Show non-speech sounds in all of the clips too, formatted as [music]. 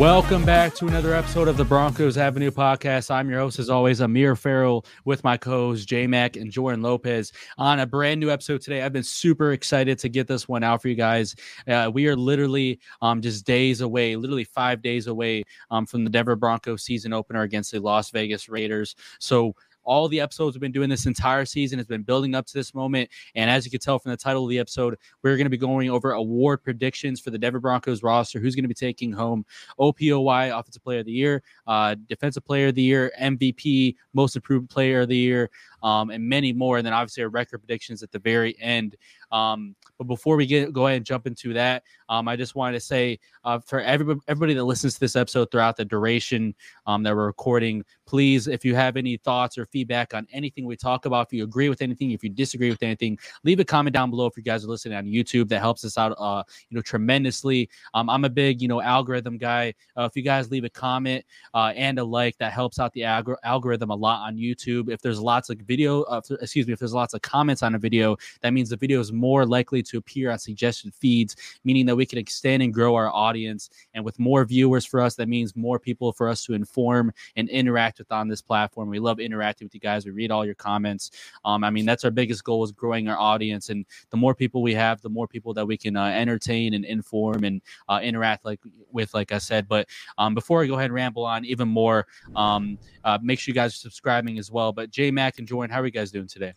Welcome back to another episode of the Broncos Avenue podcast. I'm your host, as always, Amir Farrell, with my co-hosts J Mac and Jordan Lopez on a brand new episode today. I've been super excited to get this one out for you guys. Uh, we are literally um, just days away, literally five days away um, from the Denver Broncos season opener against the Las Vegas Raiders. So all the episodes we've been doing this entire season has been building up to this moment. And as you can tell from the title of the episode, we're going to be going over award predictions for the Denver Broncos roster. Who's going to be taking home OPOY, Offensive Player of the Year, uh, Defensive Player of the Year, MVP, Most Improved Player of the Year, um, and many more. And then obviously our record predictions at the very end. Um, but before we get go ahead and jump into that, um, I just wanted to say uh, for everybody, everybody that listens to this episode throughout the duration um, that we're recording, please, if you have any thoughts or feedback on anything we talk about, if you agree with anything, if you disagree with anything, leave a comment down below. If you guys are listening on YouTube, that helps us out, uh, you know, tremendously. Um, I'm a big, you know, algorithm guy. Uh, if you guys leave a comment uh, and a like, that helps out the algor- algorithm a lot on YouTube. If there's lots of video, uh, excuse me, if there's lots of comments on a video, that means the video is more likely to appear on suggested feeds, meaning that we can extend and grow our audience. And with more viewers for us, that means more people for us to inform and interact with on this platform. We love interacting with you guys. We read all your comments. Um, I mean, that's our biggest goal is growing our audience. And the more people we have, the more people that we can uh, entertain and inform and uh, interact like with, like I said. But um, before I go ahead and ramble on even more, um, uh, make sure you guys are subscribing as well. But J Mac and Jordan, how are you guys doing today?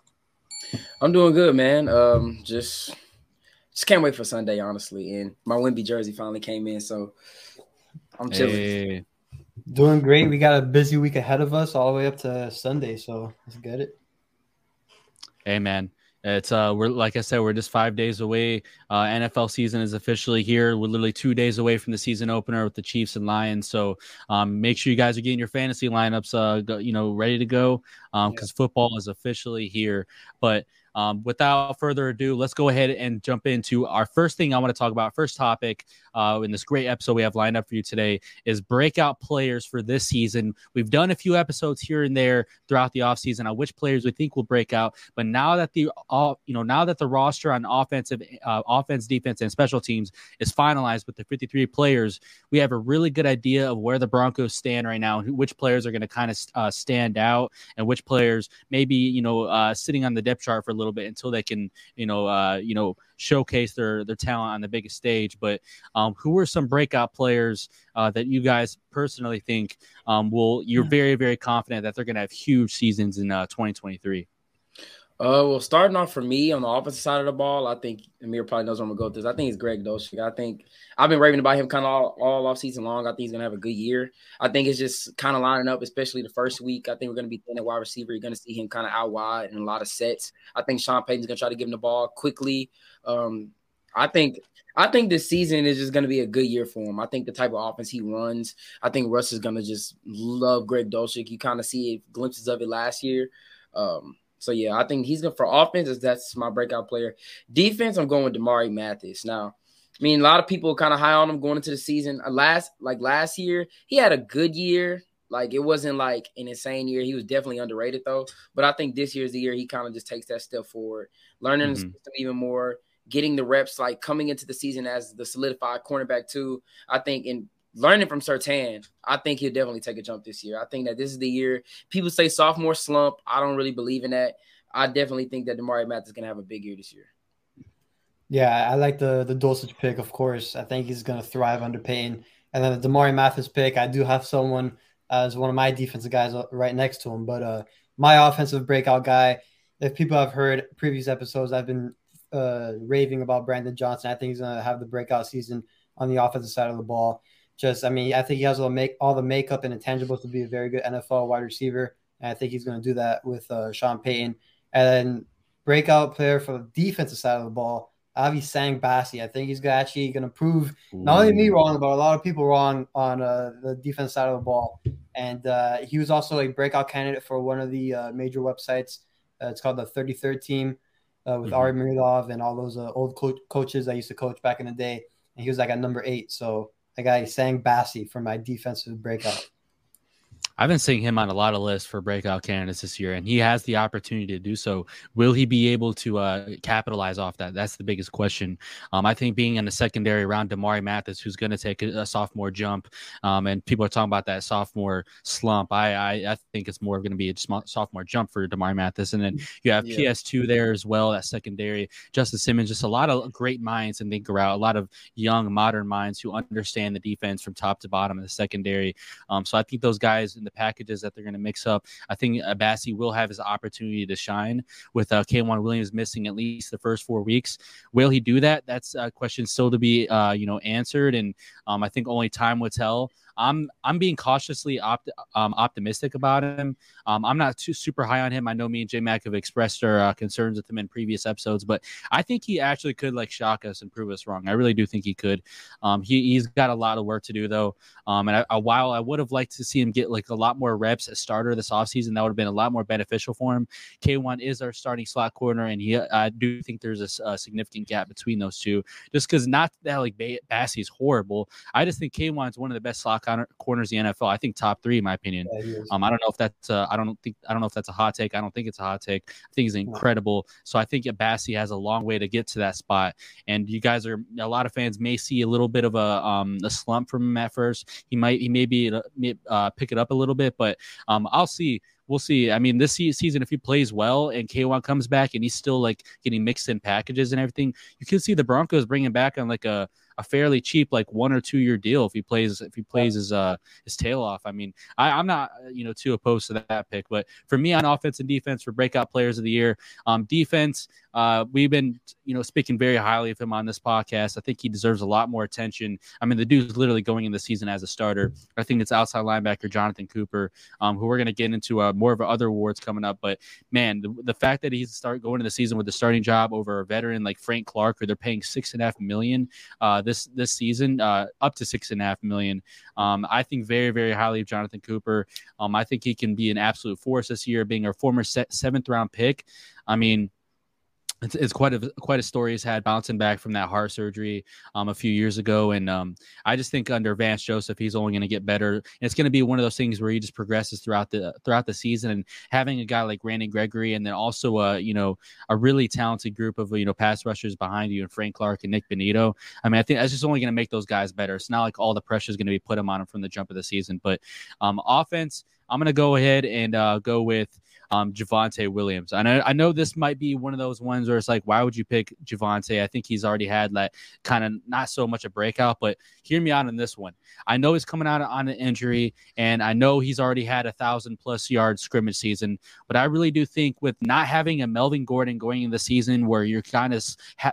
I'm doing good, man. Um, just just can't wait for Sunday, honestly. And my Wemby jersey finally came in, so I'm chilling. Hey. Doing great. We got a busy week ahead of us, all the way up to Sunday. So let's get it. Hey, man. It's uh, we're like I said, we're just five days away. Uh, NFL season is officially here. We're literally two days away from the season opener with the Chiefs and Lions. So um, make sure you guys are getting your fantasy lineups, uh, go, you know, ready to go because um, yeah. football is officially here. But um, without further ado, let's go ahead and jump into our first thing I want to talk about. First topic uh, in this great episode we have lined up for you today is breakout players for this season. We've done a few episodes here and there throughout the offseason on which players we think will break out. But now that the all you know now that the roster on offensive, uh, offense, defense, and special teams is finalized with the 53 players, we have a really good idea of where the Broncos stand right now, which players are going to kind of uh, stand out, and which players maybe you know uh, sitting on the depth chart for a little bit until they can you know uh, you know showcase their their talent on the biggest stage. But um, who are some breakout players uh, that you guys personally think um, will you're very very confident that they're going to have huge seasons in uh, 2023? Uh, well, starting off for me on the offensive side of the ball, I think Amir probably knows where I'm gonna go with this. I think it's Greg Dulcich. I think I've been raving about him kind of all, all off season long. I think he's gonna have a good year. I think it's just kind of lining up, especially the first week. I think we're gonna be thin at wide receiver. You're gonna see him kind of out wide in a lot of sets. I think Sean Payton's gonna try to give him the ball quickly. Um, I think I think this season is just going to be a good year for him. I think the type of offense he runs, I think Russ is going to just love Greg Dulcich. You kind of see glimpses of it last year. Um, so yeah, I think he's good for offense. That's my breakout player. Defense, I'm going with Damarri Mathis. Now, I mean, a lot of people kind of high on him going into the season. Uh, last like last year, he had a good year. Like it wasn't like an insane year. He was definitely underrated though. But I think this year's the year he kind of just takes that step forward, learning mm-hmm. the system even more, getting the reps, like coming into the season as the solidified cornerback too. I think in learning from Surtain, I think he'll definitely take a jump this year. I think that this is the year. People say sophomore slump. I don't really believe in that. I definitely think that Damarri Mathis is going to have a big year this year. Yeah, I like the the Dulcich pick, of course. I think he's going to thrive under Payton. And then the Damarri Mathis pick, I do have someone as one of my defensive guys right next to him. But uh, my offensive breakout guy, if people have heard previous episodes, I've been uh, raving about Brandon Johnson. I think he's going to have the breakout season on the offensive side of the ball. Just, I mean, I think he has all make all the makeup and intangibles to be a very good NFL wide receiver, and I think he's going to do that with uh, Sean Payton. And then breakout player for the defensive side of the ball, Avi Sang Bassey. I think he's actually going to prove not only me wrong, but a lot of people wrong on uh, the defense side of the ball. And uh, he was also a breakout candidate for one of the uh, major websites. Uh, it's called the 33rd Team uh, with mm-hmm. Ari Meirov and all those uh, old co- coaches I used to coach back in the day. And he was like at number eight. So I got Sang Bassey for my defensive breakout. I've been seeing him on a lot of lists for breakout candidates this year, and he has the opportunity to do so. Will he be able to uh, capitalize off that? That's the biggest question. Um, I think being in the secondary around Damarri Mathis, who's going to take a, a, sophomore jump, um, and people are talking about that sophomore slump. I I, I think it's more going to be a sophomore jump for Damarri Mathis, and then you have yeah. PS2 there as well. That secondary, Justin Simmons, just a lot of great minds and think around a lot of young modern minds who understand the defense from top to bottom in the secondary. Um, so I think those guys in the packages that they're going to mix up. I think Abassi will have his opportunity to shine with uh, K'Waun Williams missing at least the first four weeks. Will he do that? That's a question still to be uh, you know answered, and um, I think only time will tell. I'm I'm being cautiously opt, um, optimistic about him. Um, I'm not too super high on him. I know me and J Mac have expressed our uh, concerns with him in previous episodes, but I think he actually could like shock us and prove us wrong. I really do think he could. Um, he he's got a lot of work to do though. Um, and I, a while I would have liked to see him get like a lot more reps as starter this offseason. That would have been a lot more beneficial for him. K'Waun is our starting slot corner, and he I do think there's a, a significant gap between those two. Just because not that like Bassey is horrible, I just think K'Waun is one of the best slot corners the NFL. I think top three, in my opinion. Yeah, um, I don't know if that's uh, I don't think I don't know if that's a hot take. I don't think it's a hot take. I think he's incredible. So I think Bassey has a long way to get to that spot. And you guys are a lot of fans may see a little bit of a um a slump from him at first. He might he may be uh, pick it up a little bit, but um I'll see we'll see. I mean, this season, if he plays well and K'Waun comes back and he's still like getting mixed in packages and everything, you can see the Broncos bringing back on like a a fairly cheap like one or two year deal if he plays if he plays his uh his tail off. I mean, I, I'm not you know too opposed to that pick, but for me on offense and defense for breakout players of the year, um, defense, uh, we've been you know speaking very highly of him on this podcast. I think he deserves a lot more attention. I mean, the dude's literally going in the season as a starter. I think it's outside linebacker Jonathan Cooper, um, who we're going to get into uh, more of other awards coming up. But man, the, the fact that he's start going into the season with the starting job over a veteran like Frank Clark, who they're paying six and a half million, uh, this this season, uh, up to six and a half million. Um, I think very very highly of Jonathan Cooper. Um, I think he can be an absolute force this year, being a former seventh round pick. I mean it's, it's quite a quite a story he's had bouncing back from that heart surgery um, a few years ago, and um, I just think under Vance Joseph he's only going to get better. And it's going to be one of those things where he just progresses throughout the throughout the season, and having a guy like Randy Gregory, and then also a you know a really talented group of you know pass rushers behind you, and Frank Clark and Nik Bonitto. I mean, I think that's just only going to make those guys better. It's not like all the pressure is going to be put on them from the jump of the season, but um, offense. I'm going to go ahead and uh, go with um, Javonte Williams. And I, I know this might be one of those ones where it's like, why would you pick Javonte? I think he's already had like kind of not so much a breakout, but hear me out on this one. I know he's coming out on an injury, and I know he's already had a thousand plus yard scrimmage season, but I really do think with not having a Melvin Gordon going in the season where you're kind of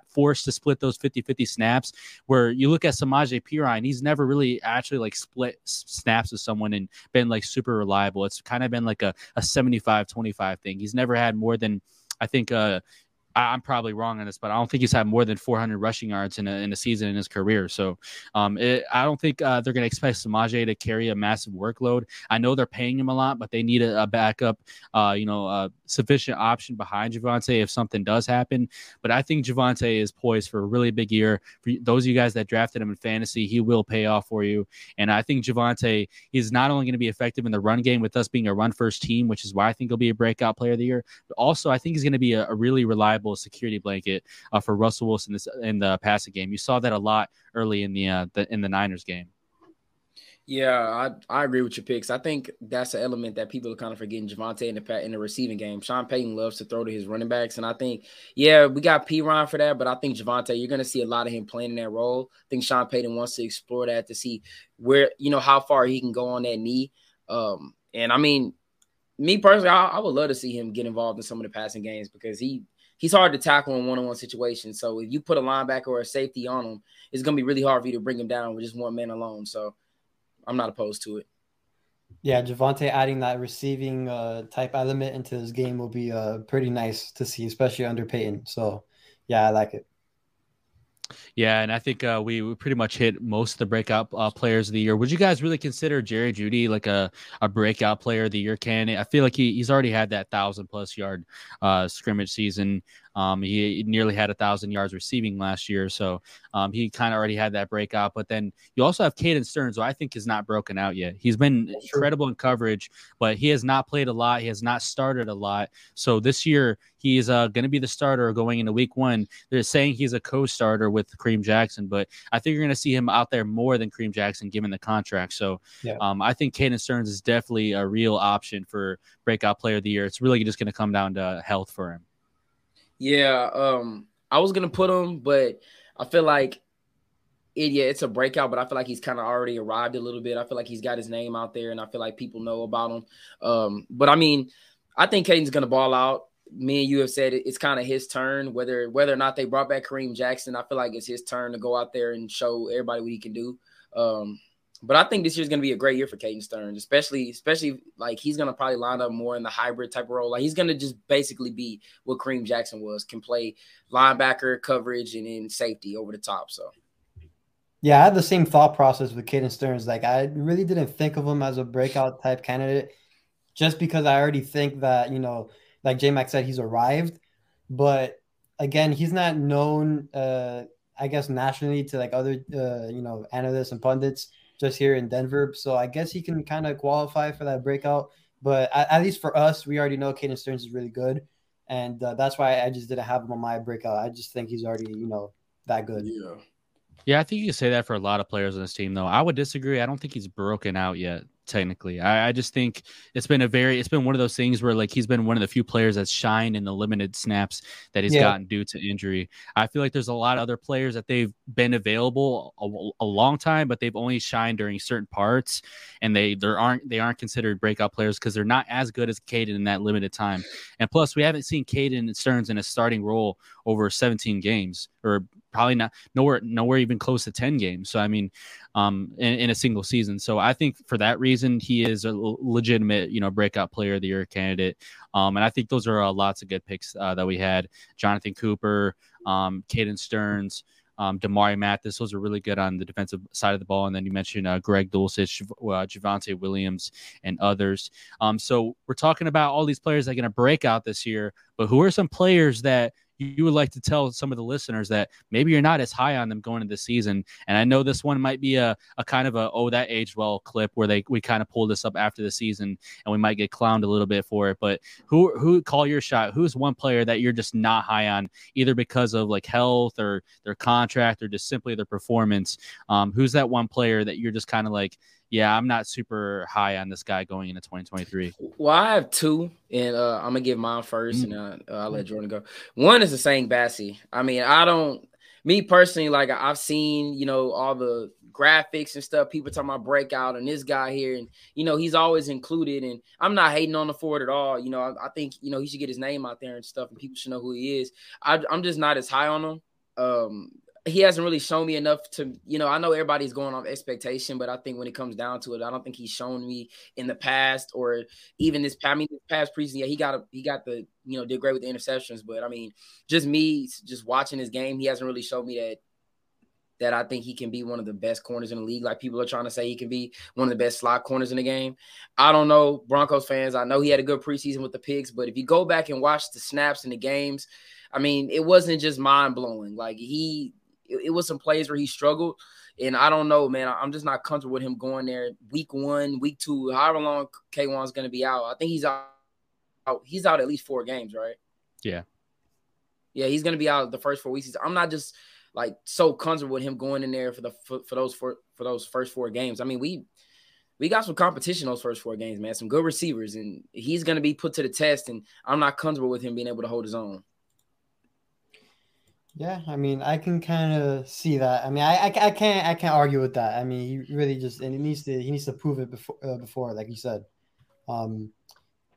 forced to split those 50 50 snaps, where you look at Samaje Perine, he's never really actually like split snaps with someone and been like super reliable. It's kind of been like a, a 75 25 25 thing. He's never had more than I think uh, I'm probably wrong on this, but I don't think he's had more than 400 rushing yards in a, in a season in his career. So um, it, I don't think uh, they're going to expect Samaje to carry a massive workload. I know they're paying him a lot, but they need a, a backup, uh, you know, a sufficient option behind Javonte if something does happen. But I think Javonte is poised for a really big year. For those of you guys that drafted him in fantasy, he will pay off for you. And I think Javonte is not only going to be effective in the run game with us being a run first team, which is why I think he'll be a breakout player of the year, but also I think he's going to be a, a really reliable reliable security blanket uh, for Russell Wilson this, in the passing game. You saw that a lot early in the, uh, the in the Niners game. Yeah, I, I agree with your picks. I think that's an element that people are kind of forgetting. Javonte in the in the receiving game. Sean Payton loves to throw to his running backs, and I think yeah, we got Perine for that, but I think Javonte, you're going to see a lot of him playing in that role. I think Sean Payton wants to explore that to see where you know how far he can go on that knee. Um, and I mean, me personally, I, I would love to see him get involved in some of the passing games because he he's hard to tackle in one-on-one situations. So if you put a linebacker or a safety on him, it's gonna be really hard for you to bring him down with just one man alone. So I'm not opposed to it. Yeah, Javonte adding that receiving uh, type element into his game will be uh, pretty nice to see, especially under Payton. So, yeah, I like it. Yeah, and I think uh, we, we pretty much hit most of the breakout uh, players of the year. Would you guys really consider Jerry Jeudy like a, a breakout player of the year candidate? I feel like he, he's already had that thousand plus yard uh, scrimmage season. Um, he nearly had a thousand yards receiving last year, so um, he kind of already had that breakout. But then you also have Caden Sterns, who I think is not broken out yet. He's been That's incredible true. in coverage, but he has not played a lot. He has not started a lot. So this year he's uh, going to be the starter going into Week One. They're saying he's a co-starter with Kareem Jackson, but I think you're going to see him out there more than Kareem Jackson given the contract. So yeah. um, I think Caden Sterns is definitely a real option for breakout player of the year. It's really just going to come down to health for him. Yeah, um, I was gonna put him, but I feel like it, yeah, it's a breakout, but I feel like he's kind of already arrived a little bit. I feel like he's got his name out there, and I feel like people know about him. Um, but I mean, I think Caden's gonna ball out. Me and you have said it, it's kind of his turn. Whether whether or not they brought back Kareem Jackson, I feel like it's his turn to go out there and show everybody what he can do. Um, but I think this year's gonna be a great year for Caden Sterns, especially especially like he's gonna probably line up more in the hybrid type of role. Like he's gonna just basically be what Kareem Jackson was, can play linebacker coverage and in safety over the top. So yeah, I had the same thought process with Caden Sterns. Like I really didn't think of him as a breakout type candidate, just because I already think that you know, like J Mac said, he's arrived. But again, he's not known, uh, I guess, nationally to like other uh, you know analysts and pundits just here in Denver. So I guess he can kind of qualify for that breakout. But at, at, least for us, we already know Caden Sterns is really good, and uh, that's why I just didn't have him on my breakout. I just think he's already you know that good. Yeah. Yeah, I think you can say that for a lot of players on this team, though. I would disagree. I don't think he's broken out yet technically. I, I, just think it's been a very it's been one of those things where like he's been one of the few players that's shined in the limited snaps that he's yeah. gotten due to injury. I feel like there's a lot of other players that they've been available a, a long time, but they've only shined during certain parts, and they there aren't they aren't considered breakout players because they're not as good as Caden in that limited time. And plus, we haven't seen Caden Sterns in a starting role over 17 games or probably not nowhere nowhere even close to 10 games so i mean um in, in, a single season so i think for that reason he is a legitimate you know breakout player of the year candidate um and i think those are uh, lots of good picks uh, that we had jonathan cooper um caden sterns um, Damarri Mathis, those are really good on the defensive side of the ball. And then you mentioned uh, Greg Dulcich, uh, Javonte Williams, and others. Um, so we're talking about all these players that are going to break out this year, but who are some players that you would like to tell some of the listeners that maybe you're not as high on them going into the season. And I know this one might be a, a kind of a oh that aged well clip where they we kind of pull this up after the season and we might get clowned a little bit for it. But who who call your shot? Who's one player that you're just not high on either because of like health or their contract or just simply their performance? Um, who's that one player that you're just kind of like yeah, I'm not super high on this guy going into 2023. Well, I have two, and uh, I'm gonna give mine 1st mm-hmm. and uh, I'll let Jordan go. One is the same Bassey. I mean, I don't, me personally, like I've seen, you know, all the graphics and stuff. People talking about breakout and this guy here, and you know, he's always included. And I'm not hating on the Ford at all. You know, I, I think you know he should get his name out there and stuff, and people should know who he is. I, I'm just not as high on him. Um, he hasn't really shown me enough to, you know, I know everybody's going off expectation, but I think when it comes down to it, I don't think he's shown me in the past or even this. I mean, this past preseason, yeah, he got a, he got the, you know, did great with the interceptions, but I mean, just me, just watching his game, he hasn't really showed me that that I think he can be one of the best corners in the league. Like people are trying to say he can be one of the best slot corners in the game. I don't know, Broncos fans. I know he had a good preseason with the Pigs, but if you go back and watch the snaps in the games, I mean, it wasn't just mind blowing. Like he it, it was some plays where he struggled. And I don't know, man. I'm just not comfortable with him going there week one, week two, however long K'Waun's going to be out. I think he's out. He's out at least four games, right? Yeah. Yeah, he's going to be out the first four weeks. I'm not just like so comfortable with him going in there for the for, for those for, for those first four games. I mean, we we got some competition those first four games, man. Some good receivers, and he's going to be put to the test. And I'm not comfortable with him being able to hold his own. Yeah, I mean, I can kind of see that. I mean, I, I, I, can't I can't argue with that. I mean, he really just and he needs to he needs to prove it before uh, before like you said. Um,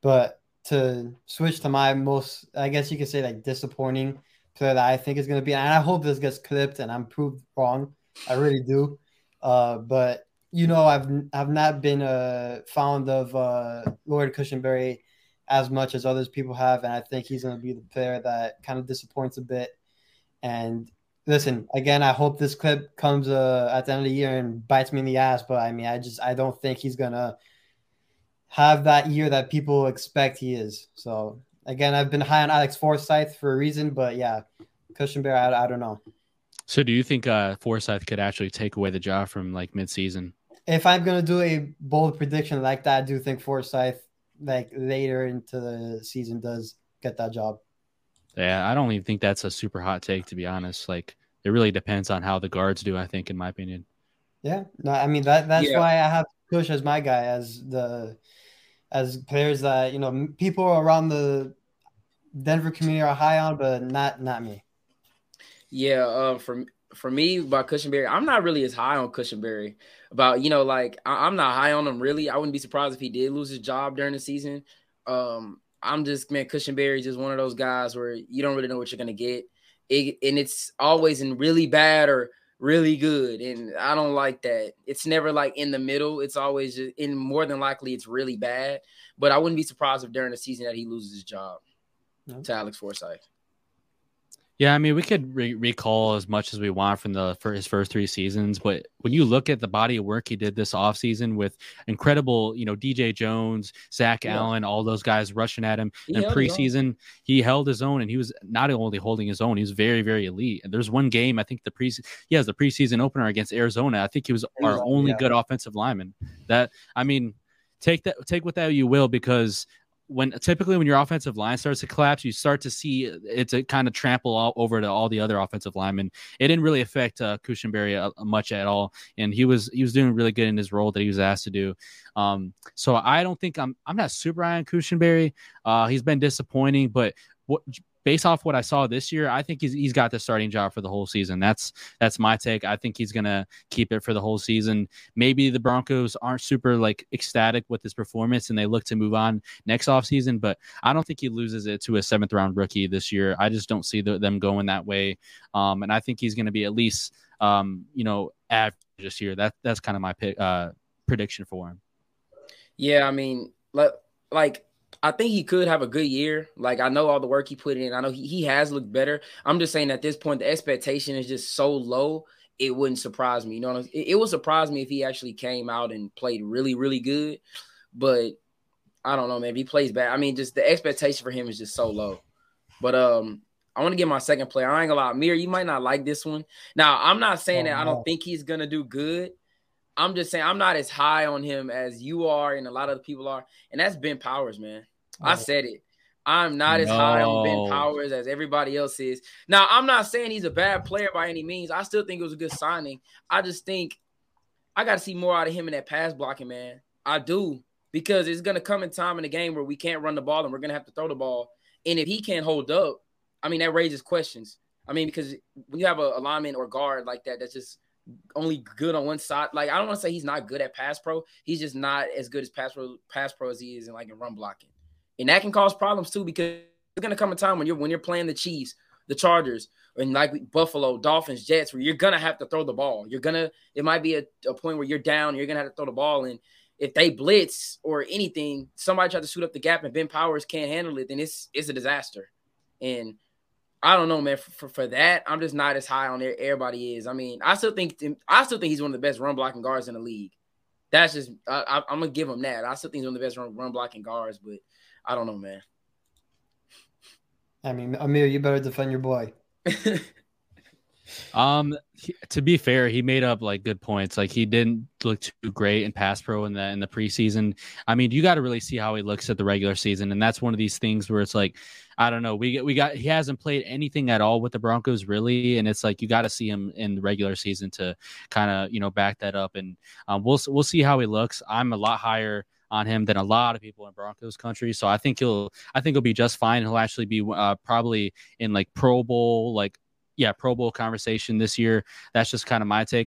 but to switch to my most, I guess you could say like disappointing player that I think is going to be, and I hope this gets clipped and I'm proved wrong. I really do. Uh, but you know, I've I've not been uh fond of uh Lloyd Cushenberry as much as others people have, and I think he's going to be the player that kind of disappoints a bit and listen again. I hope this clip comes uh, at the end of the year and bites me in the ass. But I mean, I just I don't think he's gonna have that year that people expect he is. So again, I've been high on Alex Forsyth for a reason, but yeah, Cushenberry, I, I don't know. So do you think uh, Forsyth could actually take away the job from like midseason? If I'm gonna do a bold prediction like that, I do think Forsyth like later into the season does get that job. Yeah, I don't even think that's a super hot take to be honest. Like it really depends on how the guards do, I think, in my opinion. Yeah. No, I mean that that's yeah. why I have Kush as my guy as the as players that, you know, people around the Denver community are high on, but not not me. Yeah, uh, for for me about Cushenberry, I'm not really as high on Cushenberry. About you know, like I, am not high on him really. I wouldn't be surprised if he did lose his job during the season. Um, I'm just man, Cushenberry is just one of those guys where you don't really know what you're gonna get. It, and it's always in really bad or really good, and I don't like that. It's never like in the middle. It's always just in more than likely it's really bad. But I wouldn't be surprised if during the season that he loses his job no. to Alex Forsyth. Yeah, I mean, we could re- recall as much as we want from the for his first three seasons, but when you look at the body of work he did this offseason with incredible, you know, DJ Jones, Zach yeah. Allen, all those guys rushing at him he in preseason, he held his own, and he was not only holding his own, he was very, very elite. And there's one game, I think the pre he has the preseason opener against Arizona. I think he was our only yeah. good offensive lineman. That I mean, take that take what that you will because when typically when your offensive line starts to collapse, you start to see it to kind of trample all over to all the other offensive linemen. It didn't really affect uh, Cushenberry uh, much at all, and he was he was doing really good in his role that he was asked to do. Um, so I don't think I'm I'm not super high on Cushenberry. Uh, he's been disappointing, but what based off what I saw this year, I think he's he's got the starting job for the whole season. That's that's my take. I think he's gonna keep it for the whole season. Maybe the Broncos aren't super like ecstatic with his performance and they look to move on next offseason, but I don't think he loses it to a seventh round rookie this year. I just don't see the, them going that way. Um, and I think he's gonna be at least um, you know, average this year. That that's kind of my pick, uh, prediction for him. Yeah, I mean, like like I think he could have a good year. Like I know all the work he put in. I know he, he has looked better. I'm just saying at this point the expectation is just so low. It wouldn't surprise me. You know, it, it would surprise me if he actually came out and played really, really good. But I don't know, man. If he plays bad, I mean, just the expectation for him is just so low. But um, I want to get my second player. I ain't gonna lie, Mir, you might not like this one. Now, I'm not saying oh, that I don't think he's gonna do good. I'm just saying I'm not as high on him as you are and a lot of the people are, and that's Ben Powers, man. I said it. I'm not as no. high on Ben Powers as everybody else is. Now, I'm not saying he's a bad player by any means. I still think it was a good signing. I just think I got to see more out of him in that pass blocking, man. I do because it's going to come in time in the game where we can't run the ball and we're going to have to throw the ball. And if he can't hold up, I mean, that raises questions. I mean, because when you have a, alignment or guard like that, that's just only good on one side. Like I don't want to say he's not good at pass pro. He's just not as good as pass pro, pass pro as he is in like in run blocking and that can cause problems too because there's gonna come a time when you're when you're playing the Chiefs, the Chargers, and like Buffalo, Dolphins, Jets, where you're gonna have to throw the ball. You're gonna it might be a, a point where you're down, you're gonna have to throw the ball, and if they blitz or anything, somebody try to shoot up the gap and Ben Powers can't handle it, then it's it's a disaster. And I don't know, man. For, for, for that, I'm just not as high on there. Everybody is. I mean, I still think I still think he's one of the best run blocking guards in the league. That's just I, am gonna give him that. I still think he's one of the best run, run blocking guards, but I don't know, man. I mean, Amir, you better defend your boy. [laughs] um, he, to be fair, he made up like good points. Like he didn't look too great in pass pro in the in the preseason. I mean, you got to really see how he looks at the regular season, and that's one of these things where it's like, I don't know, we we got he hasn't played anything at all with the Broncos really, and it's like you got to see him in the regular season to kind of you know back that up, and um, we'll we'll see how he looks. I'm a lot higher on him than a lot of people in Broncos country. So I think he'll I think he'll be just fine. He'll actually be uh, probably in like Pro Bowl, like yeah, Pro Bowl conversation this year. That's just kind of my take.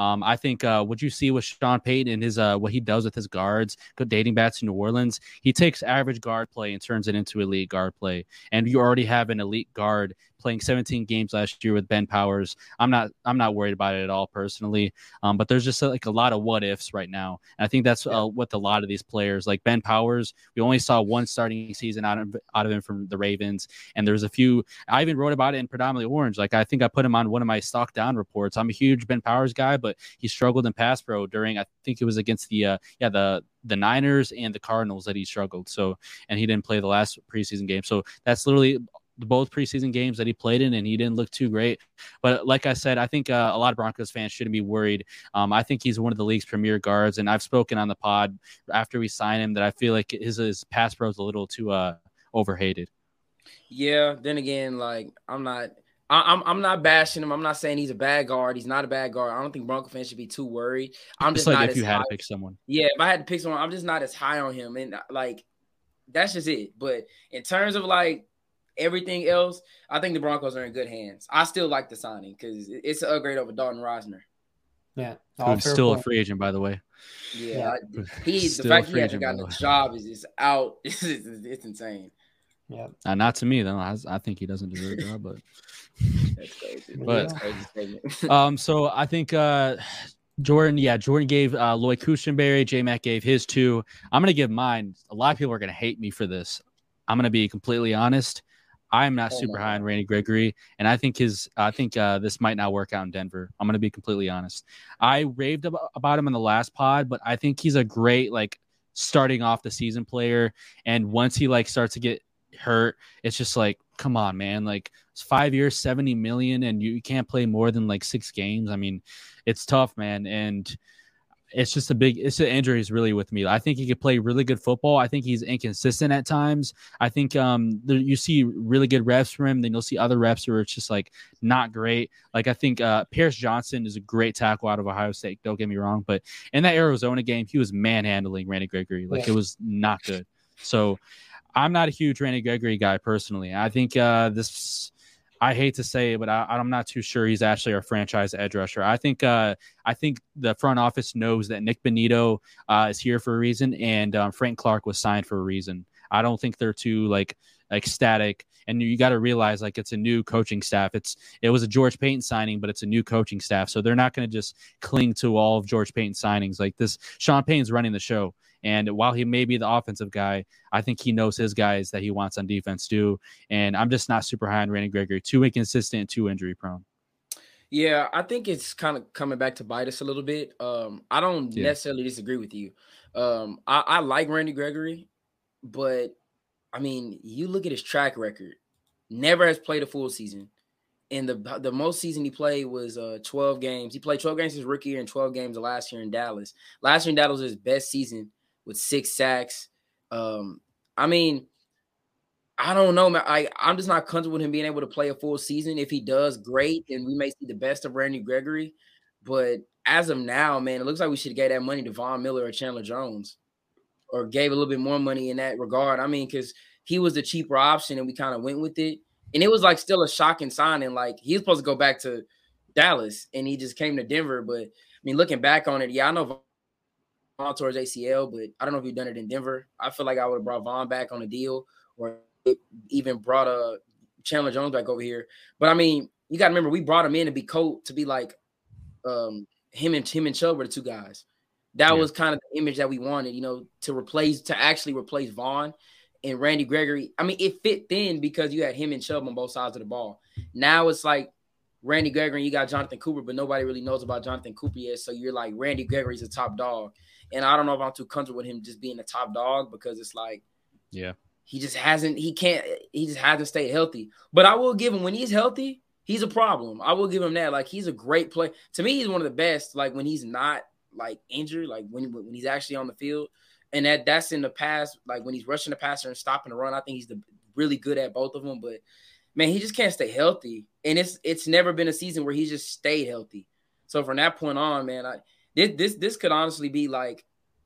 Um, I think uh, what you see with Sean Payton and his uh, what he does with his guards, good dating back to New Orleans, he takes average guard play and turns it into elite guard play. And you already have an elite guard playing 17 games last year with Ben Powers. I'm not I'm not worried about it at all personally. Um, but there's just like a lot of what ifs right now, and I think that's uh, what a lot of these players like Ben Powers. We only saw one starting season out of out of him from the Ravens, and there's a few. I even wrote about it in predominantly orange. Like I think I put him on one of my stock down reports. I'm a huge Ben Powers guy, but he struggled in pass pro during I think it was against the uh, yeah the the Niners and the Cardinals that he struggled. So, and he didn't play the last preseason game. So that's literally both preseason games that he played in, and he didn't look too great. But like I said, I think uh, a lot of Broncos fans shouldn't be worried. Um, I think he's one of the league's premier guards, and I've spoken on the pod after we sign him that I feel like his, his pass pro is a little too uh, overhated. Yeah. Then again, like I'm not. I, I'm I'm not bashing him. I'm not saying he's a bad guard. He's not a bad guard. I don't think Bronco fans should be too worried. I'm just, just like not if you had high. to pick someone. Yeah, if I had to pick someone, I'm just not as high on him. And like that's just it. But in terms of like everything else, I think the Broncos are in good hands. I still like the signing because it's an upgrade over Dalton Risner. Yeah, Who's still a free agent, by the way. Yeah, Yeah. I, he the fact he free hasn't agent, gotten the a job is just out. [laughs] It's, it's, it's insane. Yeah, Uh, not to me though. I, I think he doesn't deserve a job, but [laughs] That's crazy. But- That's crazy statement. [laughs] um, so I think uh, Jordan, yeah, Jordan gave uh, Lloyd Cushenberry, J Mac gave his two. I'm gonna give mine. A lot of people are gonna hate me for this. I'm gonna be completely honest. I'm not Oh super high on Randy Gregory, and I think his. I think uh, this might not work out in Denver. I'm gonna be completely honest. I raved about, about him in the last pod, but I think he's a great like starting off the season player. And once he like starts to get hurt, it's just like, come on, man. Like it's five years, 70 million, and you can't play more than like six games. I mean, it's tough, man. And it's just a big, it's the injuries really with me. I think he could play really good football. I think he's inconsistent at times. I think um there, you see really good reps from him, then you'll see other reps where it's just like not great. Like I think uh Paris Johnson is a great tackle out of Ohio State. Don't get me wrong, but in that Arizona game, he was manhandling Randy Gregory. Like Yeah. it was not good. So I'm not a huge Randy Gregory guy personally. I think uh, this. I hate to say it, but I, I'm not too sure he's actually our franchise edge rusher. I think uh, I think the front office knows that Nik Bonitto uh, is here for a reason, and um, Frank Clark was signed for a reason. I don't think they're too like ecstatic. And you got to realize like it's a new coaching staff. It's it was a George Paton signing, but it's a new coaching staff, so they're not going to just cling to all of George Paton's signings. Like this, Sean Payton's running the show. And while he may be the offensive guy, I think he knows his guys that he wants on defense too. And I'm just not super high on Randy Gregory. Too inconsistent, too injury prone. Yeah, I think it's kind of coming back to bite us a little bit. Um, I don't Yeah. necessarily disagree with you. Um, I, I like Randy Gregory, but I mean, you look at his track record. Never has played a full season. And the the most season he played was uh 12 games. He played 12 games his rookie year and 12 games the last year in Dallas. Last year in Dallas was his best season with six sacks. Um, I mean, I don't know, man. I, I'm just not comfortable with him being able to play a full season. If he does, great, and we may see the best of Randy Gregory. But as of now, man, it looks like we should get that money to Von Miller or Chandler Jones, or gave a little bit more money in that regard. I mean, because he was the cheaper option, and we kind of went with it. And it was like still a shocking signing. Like he was supposed to go back to Dallas, and he just came to Denver. But I mean, looking back on it, yeah, I know Von towards ACL, but I don't know if you've done it in Denver. I feel like I would have brought Von back on a deal, or even brought a Chandler Jones back over here. But I mean, you got to remember we brought him in to be coach to be like um him and him and Chubb were the two guys. That Yeah. was kind of the image that we wanted, you know, to replace to actually replace Von and Randy Gregory. I mean, it fit then because you had him and Chubb on both sides of the ball. Now it's like Randy Gregory and you got Jonathan Cooper, but nobody really knows about Jonathan Cooper yet. So you're like Randy Gregory's a top dog. And I don't know if I'm too comfortable with him just being a top dog because it's like Yeah. he just hasn't he can't he just hasn't stayed healthy. But I will give him when he's healthy, he's a problem. I will give him that. Like he's a great player. To me, he's one of the best. Like when he's not like injured, like when when he's actually on the field, and that that's in the past. Like when he's rushing the passer and stopping the run, I think he's the, really good at both of them. But man, he just can't stay healthy, and it's it's never been a season where he just stayed healthy. So from that point on, man, I this this this could honestly be like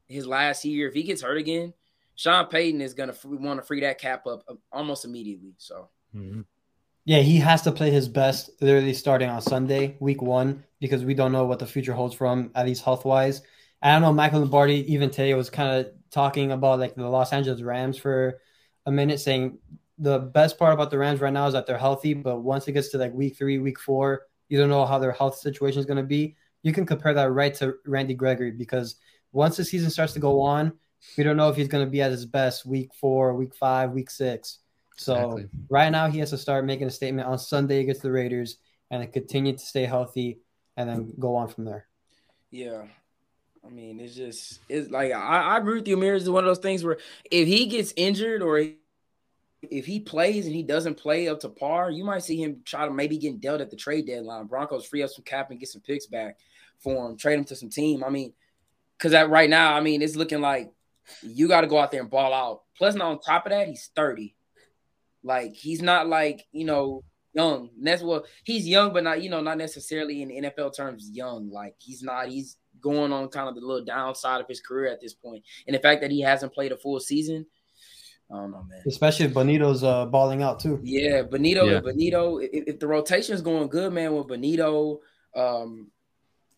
his last year. If he gets hurt again, Sean Payton is gonna want to free that cap up uh, almost immediately. So Mhm. Yeah, he has to play his best literally starting on Sunday, week one, because we don't know what the future holds for him, at least health wise. I don't know, Michael Lombardi even today was kind of talking about like the Los Angeles Rams for a minute, saying the best part about the Rams right now is that they're healthy, but once it gets to like week three, week four, you don't know how their health situation is going to be. You can compare that right to Randy Gregory because once the season starts to go on, we don't know if he's going to be at his best week four, week five, week six. So exactly. right now he has to start making a statement on Sunday against the Raiders and then continue to stay healthy and then go on from there. Yeah. I mean, it's just it's like I, I agree with you, Amir. It's one of those things where if he gets injured or if he plays and he doesn't play up to par, you might see him try to maybe get dealt at the trade deadline. Broncos free up some cap and get some picks back for him, trade him to some team. I mean, because that right now, I mean, it's looking like you got to go out there and ball out. Plus, on top of that, he's 30. Like, he's not like, you know, young. That's well, he's young, but not, you know, not necessarily in NFL terms young. Like, he's not, he's going on kind of the little downside of his career at this point. And the fact that he hasn't played a full season, I don't know, man. Especially if Bonitto's uh, balling out too. Yeah, Bonitto. Yeah. Bonitto. If, if the rotation is going good, man, with Bonitto, um,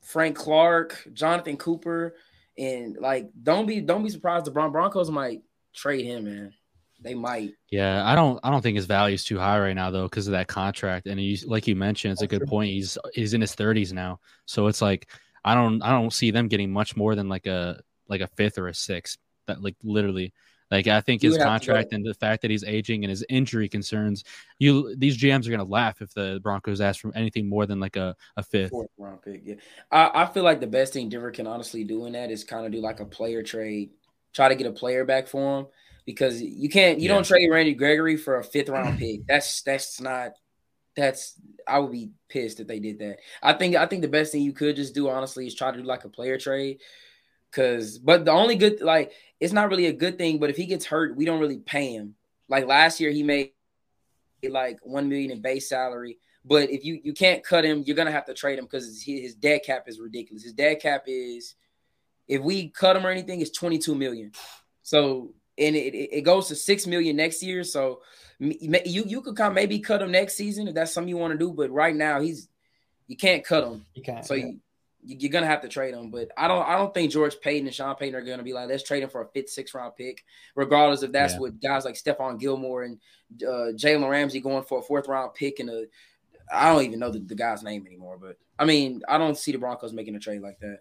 Frank Clark, Jonathan Cooper, and like don't be don't be surprised the Bron- Broncos might trade him, man. They might. Yeah, I don't I don't think his value is too high right now though because of that contract. And he's like you mentioned, it's a good point. He's he's in his 30s now, so it's like I don't I don't see them getting much more than like a like a fifth or a sixth. That like literally like I think his contract and the fact that he's aging and his injury concerns, you these GMs are gonna laugh if the Broncos ask for anything more than like a, a fifth. Fourth round pick. Yeah. I, I feel like the best thing Denver can honestly do in that is kind of do like a player trade, try to get a player back for him. Because you can't you yeah. don't trade Randy Gregory for a fifth round [clears throat] pick. That's that's not that's I would be pissed if they did that. I think I think the best thing you could just do honestly is try to do like a player trade Cause, but the only good, like, it's not really a good thing. But if he gets hurt, we don't really pay him. Like last year, he made like one million in base salary. But if you you can't cut him, you're gonna have to trade him because his, his dead cap is ridiculous. His dead cap is, if we cut him or anything, it's 22 million. So and it, it goes to six million next year. So you you could come maybe cut him next season if that's something you want to do. But right now he's you can't cut him. You can't. So yeah. you, you're gonna have to trade him. But I don't I don't think George Paton and Sean Payton are gonna be like, let's trade him for a fifth, sixth round pick, regardless if that's yeah. what guys like Stephon Gilmore and uh, Jalen Ramsey going for a fourth round pick and a I don't even know the, the guy's name anymore. But I mean, I don't see the Broncos making a trade like that.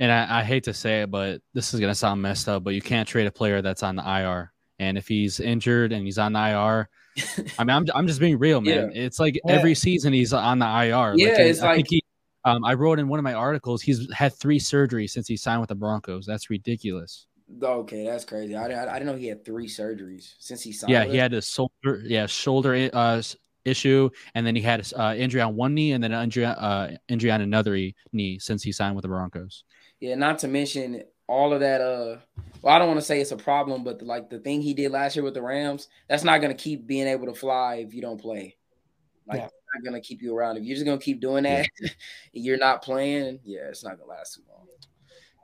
And I, I hate to say it, but this is gonna sound messed up, but you can't trade a player that's on the IR. And if he's injured and he's on the IR, [laughs] I mean, I'm, I'm just being real, man. Yeah. It's like yeah. every season he's on the IR. Yeah, like, it's I like he, um, I wrote in one of my articles he's had three surgeries since he signed with the Broncos. That's ridiculous. Okay, that's crazy. I, I, I didn't know he had three surgeries since he signed. Yeah, he had a shoulder, yeah, shoulder uh, issue, and then he had an uh, injury on one knee, and then an injury, uh, injury on another knee since he signed with the Broncos. Yeah, not to mention all of that. Uh, well, I don't want to say it's a problem, but like the thing he did last year with the Rams, that's not going to keep being able to fly if you don't play. Like, yeah not gonna keep you around. If you're just gonna keep doing that, [laughs] you're not playing. Yeah, it's not gonna last too long.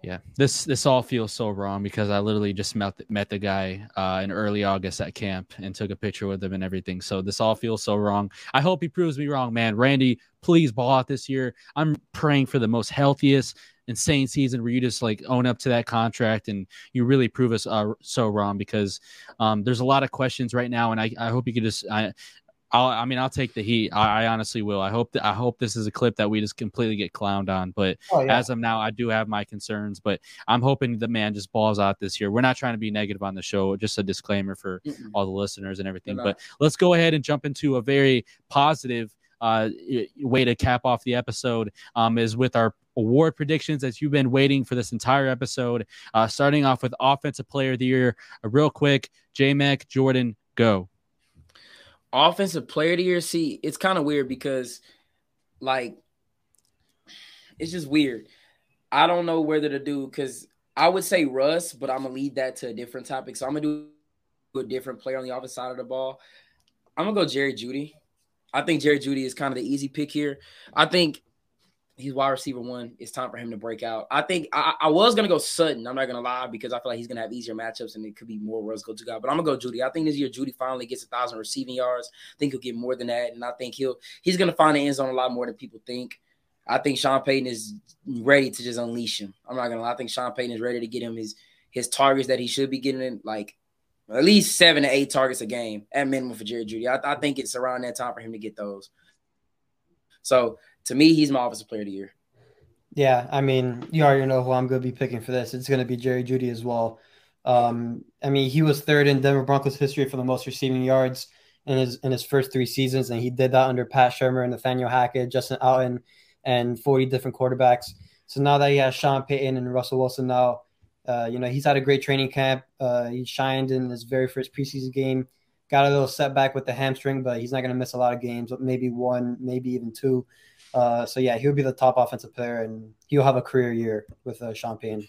Yeah, this this all feels so wrong because I literally just met met the guy uh, in early August at camp and took a picture with him and everything. So this all feels so wrong. I hope he proves me wrong, man. Randy, please ball out this year. I'm praying for the most healthiest, insane season where you just like own up to that contract and you really prove us uh, so wrong because um, there's a lot of questions right now, and I, I hope you could just I, I'll, I mean, I'll take the heat. I, I, honestly will. I hope that I hope this is a clip that we just completely get clowned on. But oh, yeah. as of now, I do have my concerns. But I'm hoping the man just balls out this year. We're not trying to be negative on the show. Just a disclaimer for Mm-mm. all the listeners and everything. But let's go ahead and jump into a very positive uh, way to cap off the episode. Um, is with our award predictions as you've been waiting for this entire episode. Uh, starting off with offensive player of the year, uh, real quick. J Mac Jordan, go offensive player of the year. See, it's kind of weird because, like, it's just weird. I don't know whether to do because I would say Russ, but I'm gonna lead that to a different topic. So I'm gonna do a different player on the offensive side of the ball. I'm gonna go Jerry Jeudy. I think Jerry Jeudy is kind of the easy pick here. I think he's wide receiver one. It's time for him to break out. I think I, I, was gonna go Sutton. I'm not gonna lie because I feel like he's gonna have easier matchups and it could be more Russ go to guy. But I'm gonna go Jeudy. I think this year Jeudy finally gets a thousand receiving yards. I think he'll get more than that, and I think he'll he's gonna find the end zone a lot more than people think. I think Sean Payton is ready to just unleash him. I'm not gonna lie. I think Sean Payton is ready to get him his his targets that he should be getting in like at least seven to eight targets a game at minimum for Jerry Jeudy. I, I think it's around that time for him to get those. So to me, he's my offensive player of the year. Yeah, I mean, you already know who I'm going to be picking for this. It's going to be Jerry Jeudy as well. Um, I mean, he was third in Denver Broncos history for the most receiving yards in his in his first three seasons, and he did that under Pat Shurmur and Nathaniel Hackett, Justin Allen, and 40 different quarterbacks. So now that he has Sean Payton and Russell Wilson now, uh, you know, he's had a great training camp. Uh, he shined in his very first preseason game. Got a little setback with the hamstring, but he's not going to miss a lot of games, maybe one, maybe even two. Uh, so yeah, he'll be the top offensive player, and he'll have a career year with uh, Payton.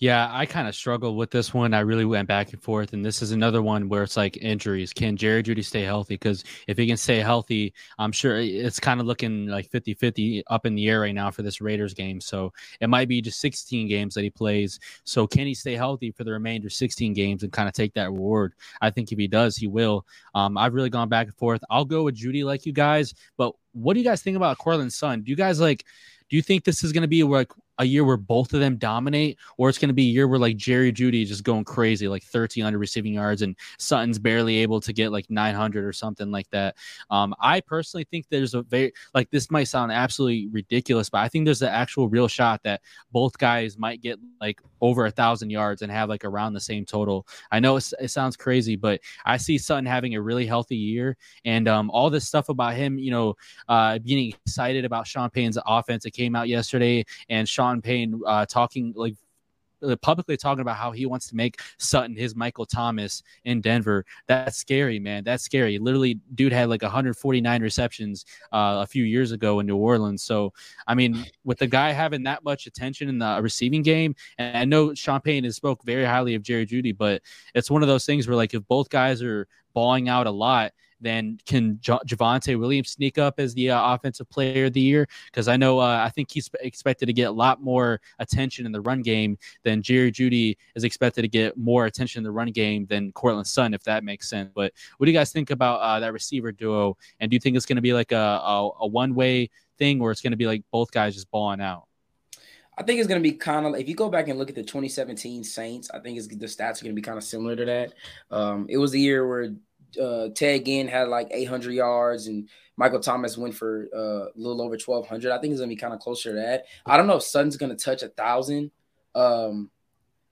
Yeah, I kind of struggled with this one. I really went back and forth, and this is another one where it's like injuries. Can Jerry Jeudy stay healthy? Because if he can stay healthy, I'm sure it's kind of looking like 50 50 up in the air right now for this Raiders game. So it might be just 16 games that he plays. So can he stay healthy for the remainder 16 games and kind of take that reward? I think if he does, he will. Um, I've really gone back and forth. I'll go with Jeudy like you guys, but what do you guys think about Courtland Sutton? Do you guys like? Do you think this is going to be like a year where both of them dominate, or it's going to be a year where like Jerry Jeudy just going crazy, like 1300 receiving yards, and Sutton's barely able to get like 900 or something like that. Um, I personally think there's a very like this might sound absolutely ridiculous, but I think there's an actual real shot that both guys might get like over a thousand yards and have like around the same total. I know it sounds crazy, but I see Sutton having a really healthy year, and um, all this stuff about him, you know, uh, being excited about Sean Payton's offense. It came out yesterday, and Sean Sean Payton uh, talking like uh, publicly talking about how he wants to make Sutton his Michael Thomas in Denver. That's scary, man. That's scary. Literally, dude had like 149 receptions uh, a few years ago in New Orleans. So, I mean, with the guy having that much attention in the receiving game, and I know Payton has spoke very highly of Jerry Jeudy, but it's one of those things where like if both guys are balling out a lot then can J- Javonte Williams sneak up as the uh, offensive player of the year? Because I know uh, I think he's expected to get a lot more attention in the run game than Jerry Jeudy is expected to get more attention in the run game than Courtland Sutton, if that makes sense. But what do you guys think about uh, that receiver duo? And do you think it's going to be like a, a, a one way thing, or it's going to be like both guys just balling out? I think it's going to be kind of if you go back and look at the 2017 Saints, I think the stats are going to be kind of similar to that. Um, it was the year where uh, Ted Ginn had like 800 yards, and Michael Thomas went for uh, a little over 1,200. I think it's gonna be kind of closer to that. I don't know if Sutton's gonna touch a thousand, um,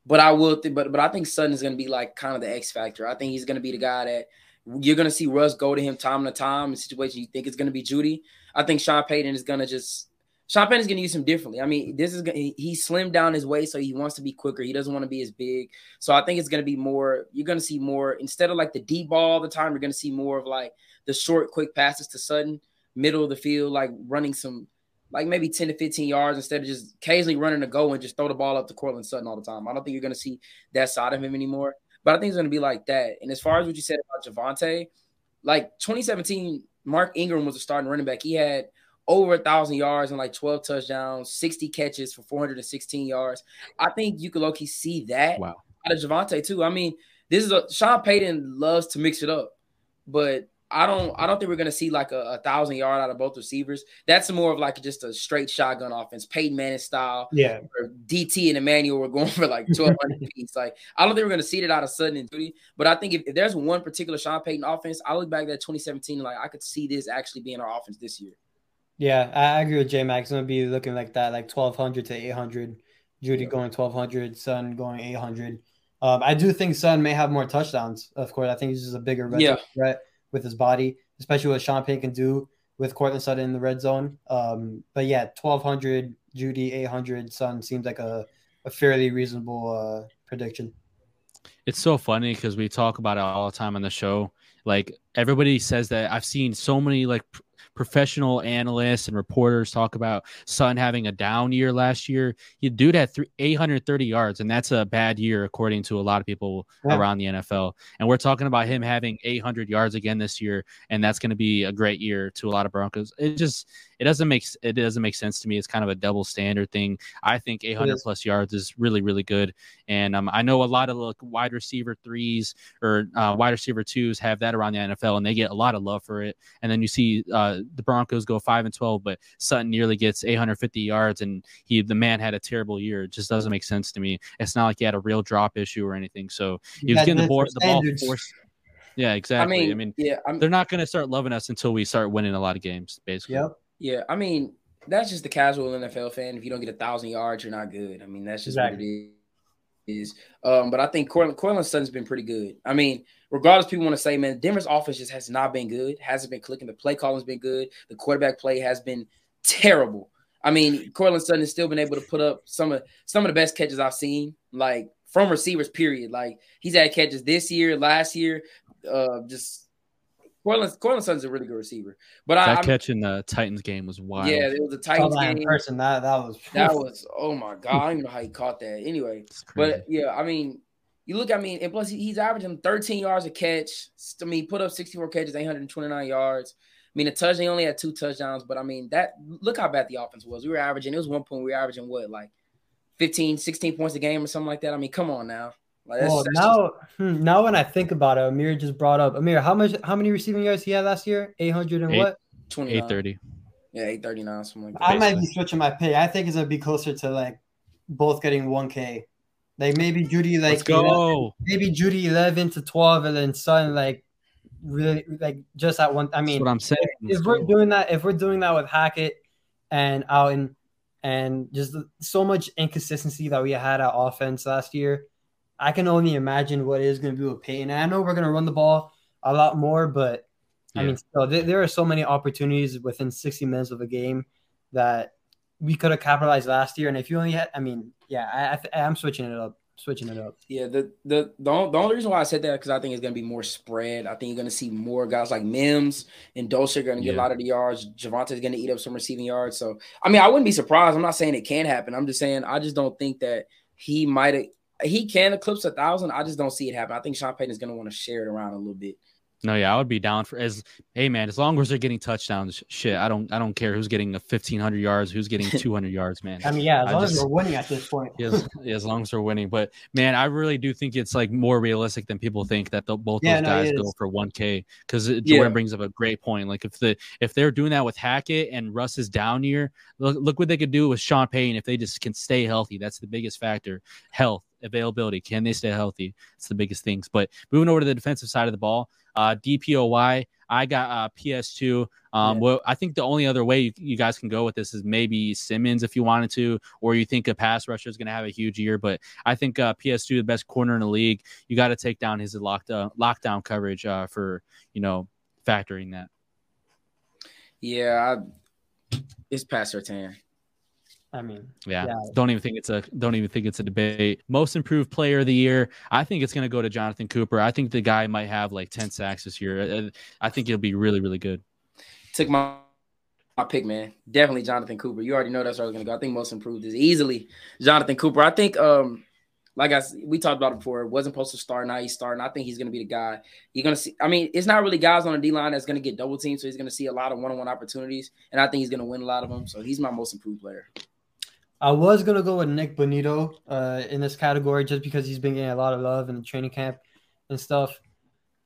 but I will. Th- but but I think Sutton is gonna be like kind of the X factor. I think he's gonna be the guy that you're gonna see Russ go to him time to time in situations you think it's gonna be Jeudy. I think Sean Payton is gonna just Sean is going to use him differently. I mean, this is he slimmed down his waist, so he wants to be quicker. He doesn't want to be as big. So I think it's going to be more. You're going to see more instead of like the deep ball all the time. You're going to see more of like the short, quick passes to Sutton, middle of the field, like running some, like maybe 10 to 15 yards instead of just occasionally running a go and just throw the ball up to Courtland Sutton all the time. I don't think you're going to see that side of him anymore. But I think it's going to be like that. And as far as what you said about Javonte, like 2017, Mark Ingram was a starting running back. He had over a thousand yards and like 12 touchdowns, 60 catches for 416 yards. I think you could low key see that wow. out of Javonte too. I mean, this is a Sean Payton loves to mix it up, but I don't I don't think we're gonna see like a, a thousand yard out of both receivers. That's more of like just a straight shotgun offense, Peyton Manning style. Yeah. DT and Emmanuel were going [laughs] for like 1200 feet. [laughs] Like I don't think we're gonna see it out of Sutton and Jeudy. But I think if, if, there's one particular Sean Payton offense, I look back at 2017 like I could see this actually being our offense this year. Yeah, I agree with J Mac. It's gonna be looking like that, like twelve hundred to eight hundred. Jeudy yeah. going twelve hundred, Sutton going eight hundred. Um, I do think Sutton may have more touchdowns. Of course, I think he's just a bigger red yeah. threat with his body, especially what Sean Payton can do with Courtland Sutton in the red zone. Um, but yeah, twelve hundred, Jeudy, eight hundred, Sutton seems like a, a fairly reasonable uh, prediction. It's so funny because we talk about it all the time on the show. Like everybody says that I've seen so many like professional analysts and reporters talk about Sutton having a down year last year. He dude had three, 830 yards, and that's a bad year according to a lot of people yeah. around the NFL. And we're talking about him having 800 yards again this year, and that's going to be a great year to a lot of Broncos. It just it doesn't make it doesn't make sense to me. It's kind of a double standard thing. I think 800 plus yards is really really good, and um, I know a lot of like wide receiver threes or uh, wide receiver twos have that around the NFL, and they get a lot of love for it. And then you see uh, the Broncos go five and 12, but Sutton nearly gets 850 yards, and he the man had a terrible year. It just doesn't make sense to me. It's not like he had a real drop issue or anything. So he was getting the, board, the ball forced. Yeah, exactly. I mean, I mean yeah, I'm, they're not going to start loving us until we start winning a lot of games, basically. Yep. Yeah, I mean, that's just the casual NFL fan. If you don't get a thousand yards, you're not good. I mean, that's just exactly. what it is. Um, but I think Courtland, Courtland Sutton's been pretty good. I mean, regardless, people want to say, man, Denver's offense just has not been good. Hasn't been clicking. The play calling's been good. The quarterback play has been terrible. I mean, Courtland Sutton has still been able to put up some of some of the best catches I've seen, like from receivers. Period. Like he's had catches this year, last year, uh, just Courtland, Courtland Sutton's a really good receiver. But that I, catch in the Titans game was wild. Yeah, it was a Titans game. Person, that that was that was oh my god, I don't even know how he caught that. Anyway, but yeah, I mean, you look, I mean, and plus he's averaging 13 yards a catch. I mean, put up 64 catches, 829 yards. I mean, the touch they only had two touchdowns, but I mean that look how bad the offense was. We were averaging it was one point. We were averaging what like 15, 16 points a game or something like that. I mean, come on now. Like well, now, just... Hmm, now when I think about it, Amir just brought up Amir. How much? How many receiving yards he had last year? Eight hundred and Eight, what? Eight thirty. Yeah, eight thirty nine, something like that. I might be switching my pay. I think it's gonna be closer to like both getting one k. Like maybe Jeudy, like Let's go. 11, maybe Jeudy eleven to twelve, and then Sutton like really like just at one. I mean, That's what I'm saying. If, if we're doing that, if we're doing that with Hackett and Allen, and just so much inconsistency that we had at offense last year I can only imagine what it is going to be with Payton. And I know we're going to run the ball a lot more, but yeah. I mean, still, there, there are so many opportunities within 60 minutes of a game that we could have capitalized last year. And if you only had, I mean, yeah, I, I am switching it up switching it up. Yeah, the the the, only reason why I said that because I think it's gonna be more spread. I think you're gonna see more guys like Mims and Dulce are gonna get yeah. a lot of the yards. Javonte's gonna eat up some receiving yards. So I mean, I wouldn't be surprised. I'm not saying it can't happen. I'm just saying I just don't think that he might have he can eclipse a thousand. I just don't see it happen. I think Sean Payton is going to want to share it around a little bit. No, yeah, I would be down for as hey man, as long as they're getting touchdowns, shit, I don't I don't care who's getting a fifteen hundred yards, who's getting [laughs] two hundred yards, man. I mean, yeah, as I long just, as we're winning at this point. [laughs] yeah, as, yeah, as long as we're winning. But man, I really do think it's like more realistic than people think that the, both yeah, those no, guys go for one K because Jordan yeah. brings up a great point. Like if the if they're doing that with Hackett and Russ is down here, look look what they could do with Sean Payton if they just can stay healthy. That's the biggest factor. Health availability. Can they stay healthy? It's the biggest things. But moving over to the defensive side of the ball, uh, DPOY, I got uh, PS2. Um, yeah. Well, I think the only other way you, you, guys can go with this is maybe Simmons if you wanted to, or you think a pass rusher is going to have a huge year. But I think uh, PS2, the best corner in the league, you got to take down his lockdown lockdown coverage uh, for you know factoring that. Yeah, I, it's Pat Surtain. I mean, yeah, yeah, don't even think it's a don't even think it's a debate. Most improved player of the year, I think it's going to go to Jonathan Cooper. I think the guy might have like ten sacks this year. Uh, I think he'll be really really good. Took my my pick, man. Definitely Jonathan Cooper. You already know that's where I was going to go. I think most improved is easily Jonathan Cooper. I think um like I we talked about it before, it wasn't supposed to start. Now he's starting. I think he's going to be the guy. You're going to see. I mean, it's not really guys on the D line that's going to get double teamed, so he's going to see a lot of one on one opportunities, and I think he's going to win a lot of them. So he's my most improved player. I was gonna go with Nik Bonitto uh, in this category just because he's been getting a lot of love in the training camp and stuff.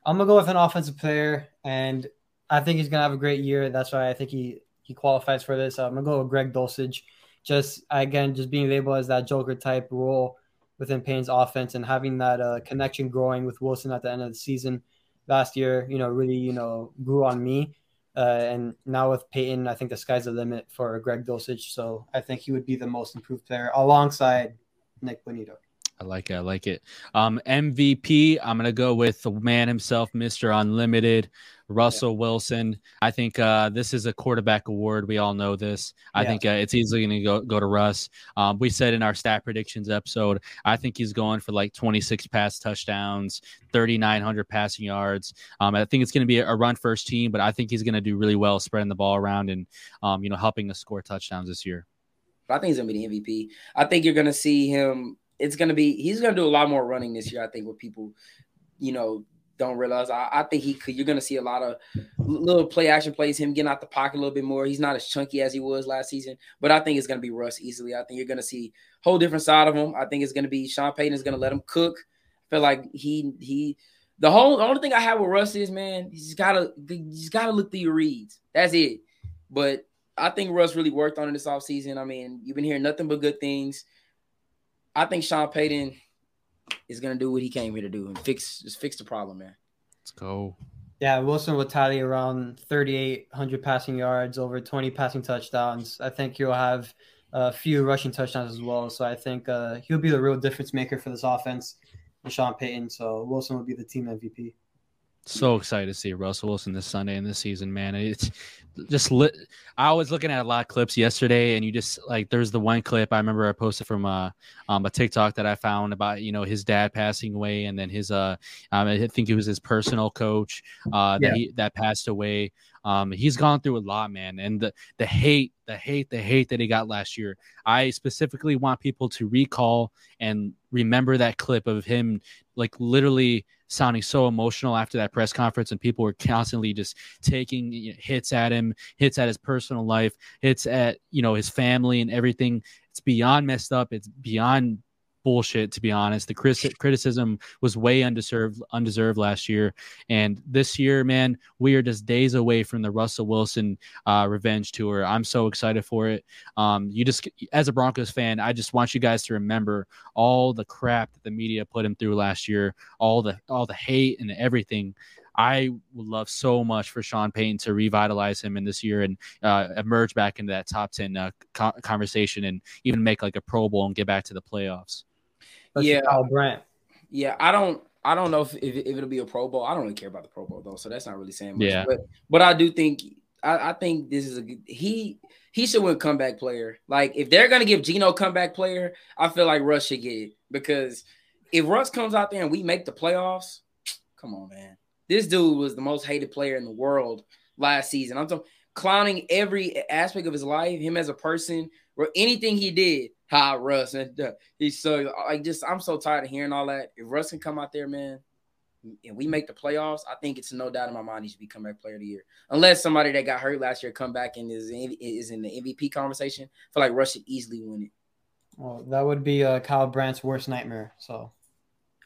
I'm gonna go with an offensive player, and I think he's gonna have a great year. That's why I think he he qualifies for this. I'm gonna go with Greg Dulcich. Just again, just being labeled as that Joker type role within Payne's offense and having that uh, connection growing with Wilson at the end of the season last year, you know, really you know grew on me. Uh, and now with Payton, I think the sky's the limit for Greg Dulcich. So I think he would be the most improved player alongside Nik Bonitto. I like it. I like it. Um, MVP, I'm gonna go with the man himself, Mr. Unlimited, Russell yeah. Wilson. I think uh, this is a quarterback award. We all know this. I yeah. think uh, it's easily going to go go to Russ. Um, we said in our stat predictions episode, I think he's going for like 26 pass touchdowns, 3,900 passing yards. Um, I think it's going to be a, run first team, but I think he's going to do really well spreading the ball around and um, you know helping us score touchdowns this year. I think he's going to be the MVP. I think you're going to see him it's gonna be he's gonna do a lot more running this year. I think with people, you know, don't realize. I, I think he could. You're gonna see a lot of little play action plays. Him getting out the pocket a little bit more. He's not as chunky as he was last season, but I think it's gonna be Russ easily. I think you're gonna see a whole different side of him. I think it's gonna be Sean Payton is gonna let him cook. I feel like he he. The whole the only thing I have with Russ is man, he's gotta he's gotta look through your reads. That's it. But I think Russ really worked on it this offseason. I mean, you've been hearing nothing but good things. I think Sean Payton is gonna do what he came here to do and fix just fix the problem, man. Let's go. Yeah, Wilson will tally around 3,800 passing yards, over 20 passing touchdowns. I think he'll have a few rushing touchdowns as well. So I think uh, he'll be the real difference maker for this offense and Sean Payton. So Wilson will be the team MVP. So excited to see Russell Wilson this Sunday in this season, man. It's just lit. I was looking at a lot of clips yesterday, and you just like there's the one clip I remember I posted from uh, um, a TikTok that I found about you know his dad passing away, and then his uh, um, I think it was his personal coach uh, that he, that passed away. Um, he's gone through a lot, man, and the the hate, the hate, the hate that he got last year. I specifically want people to recall and remember that clip of him, like literally sounding so emotional after that press conference, and people were constantly just taking you know, hits at him, hits at his personal life, hits at you know his family and everything. It's beyond messed up. It's beyond bullshit to be honest. The criticism was way undeserved undeserved last year. And this year man we are just days away from the russell wilson uh, revenge tour. I'm so excited for it. Um, you just as a broncos fan i just want you guys to remember all the crap that the media put him through last year all the all the hate and everything. I would love so much for Sean Payton to revitalize him in this year and uh, emerge back into that top 10 uh, co- conversation and even make like a Pro Bowl and get back to the playoffs yeah, Kyle Brandt. Yeah, I don't. I don't know if, if, if, it'll be a Pro Bowl. I don't really care about the Pro Bowl though, so that's not really saying much. Yeah. But but I do think I, I think this is a he he should win comeback player. Like if they're gonna give Geno comeback player, I feel like Russ should get it because if Russ comes out there and we make the playoffs, come on, man. This dude was the most hated player in the world last season. I'm talking clowning every aspect of his life, him as a person, or anything he did hi Russ, and uh, he's so like just I'm so tired of hearing all that. If Russ can come out there, man, and we make the playoffs, I think it's no doubt in my mind he should be comeback player of the year. Unless somebody that got hurt last year come back and is is in the MVP conversation, I feel like Russ should easily win it. Well, that would be uh, Kyle Brandt's worst nightmare. So,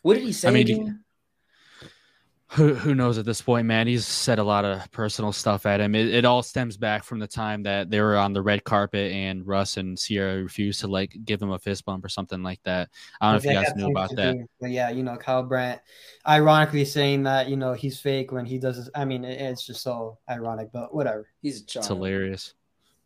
what did he say I mean, again? Who who knows at this point, man? He's said a lot of personal stuff at him. It, it, all stems back from the time that they were on the red carpet and Russ and Ciara refused to like give him a fist bump or something like that. I don't know if you guys knew about that. Do. But yeah, you know, Kyle Brandt, ironically saying that you know he's fake when he does. This, I mean, it, it's just so ironic, but whatever. He's a child. It's hilarious.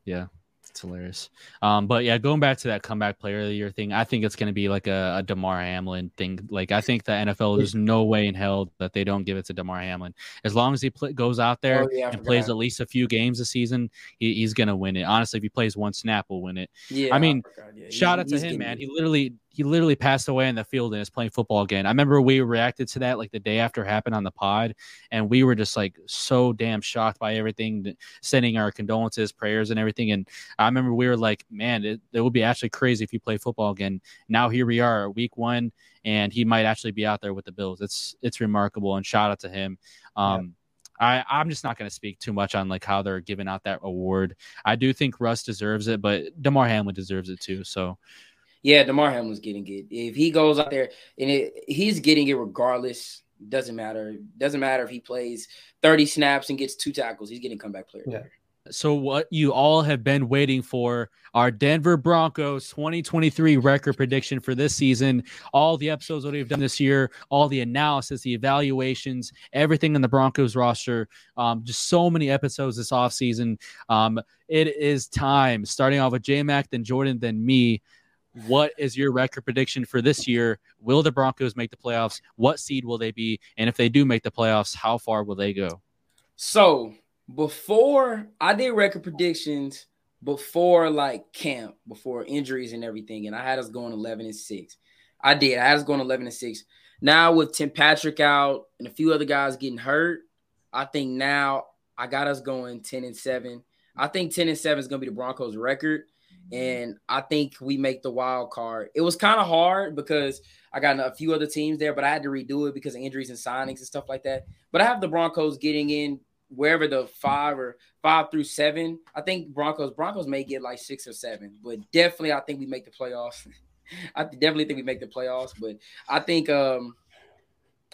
Yeah. It's hilarious. Um, but yeah, going back to that comeback player of the year thing, I think it's going to be like a, a Damar Hamlin thing. Like I think the NFL, there's no way in hell that they don't give it to Damar Hamlin. As long as he pl- goes out there oh, yeah, and plays at least a few games a season, he, he's going to win it. Honestly, if he plays one snap, we'll win it. Yeah, I mean, yeah. shout out to him, man. He literally he literally passed away in the field and is playing football again. I remember we reacted to that like the day after it happened on the pod, and we were just like so damn shocked by everything, sending our condolences, prayers, and everything. And I remember we were like, man, it, it would be actually crazy if he played football again. Now here we are, week one, and he might actually be out there with the Bills. It's it's remarkable, and shout out to him. Um, yeah. I, I'm just not going to speak too much on like how they're giving out that award. I do think Russ deserves it, but Damar Hamlin deserves it too. So yeah, Damar Hamlin's getting it. If he goes out there and it, he's getting it regardless, doesn't matter. Doesn't matter if he plays 30 snaps and gets two tackles. He's getting comeback player. Yeah. So what you all have been waiting for our Denver Broncos 2023 record prediction for this season. All the episodes that we've done this year, all the analysis, the evaluations, everything in the Broncos roster. Um, just so many episodes this offseason. Um, it is time. Starting off with J Mac, then Jordan, then me. What is your record prediction for this year? Will the Broncos make the playoffs? What seed will they be? And if they do make the playoffs, how far will they go? So before I did record predictions before like camp, before injuries and everything, and I had us going 11 and 6. I did. I had us going 11 and 6. Now with Tim Patrick out and a few other guys getting hurt, I think now I got us going 10 and 7. I think 10 and 7 is going to be the Broncos record. And I think we make the wild card. It was kind of hard because I got a few other teams there, but I had to redo it because of injuries and signings and stuff like that. But I have the Broncos getting in wherever the five or five through seven. I think Broncos Broncos may get like six or seven, but definitely I think we make the playoffs. [laughs] I definitely think we make the playoffs, but I think um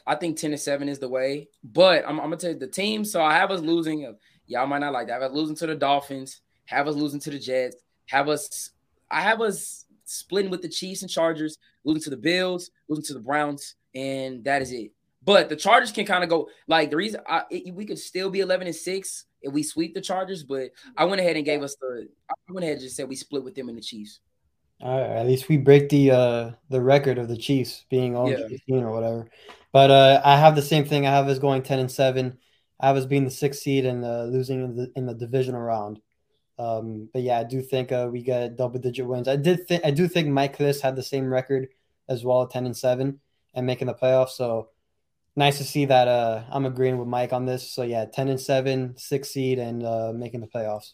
I think ten to seven is the way. But I'm, I'm gonna tell you the team. So I have us losing. Y'all might not like that. I have us losing to the Dolphins. Have us losing to the Jets. Have us. I have us splitting with the Chiefs and Chargers, losing to the Bills, losing to the Browns, and that is it. But the Chargers can kind of go like the reason I, it, we could still be 11 and 6 if we sweep the Chargers, but I went ahead and gave us the I went ahead and just said we split with them and the Chiefs. All right, at least we break the uh the record of the Chiefs being on yeah. 15 or whatever. But uh I have the same thing. I have us going 10 and 7. I have us being the sixth seed and uh, losing in the in the divisional round. Um, but yeah, I do think uh, we get double digit wins. I did think I do think Mike Klis had the same record as well, 10 and 7 and making the playoffs. So nice to see that uh, I'm agreeing with Mike on this. So yeah, 10 and 7, six seed, and uh, making the playoffs.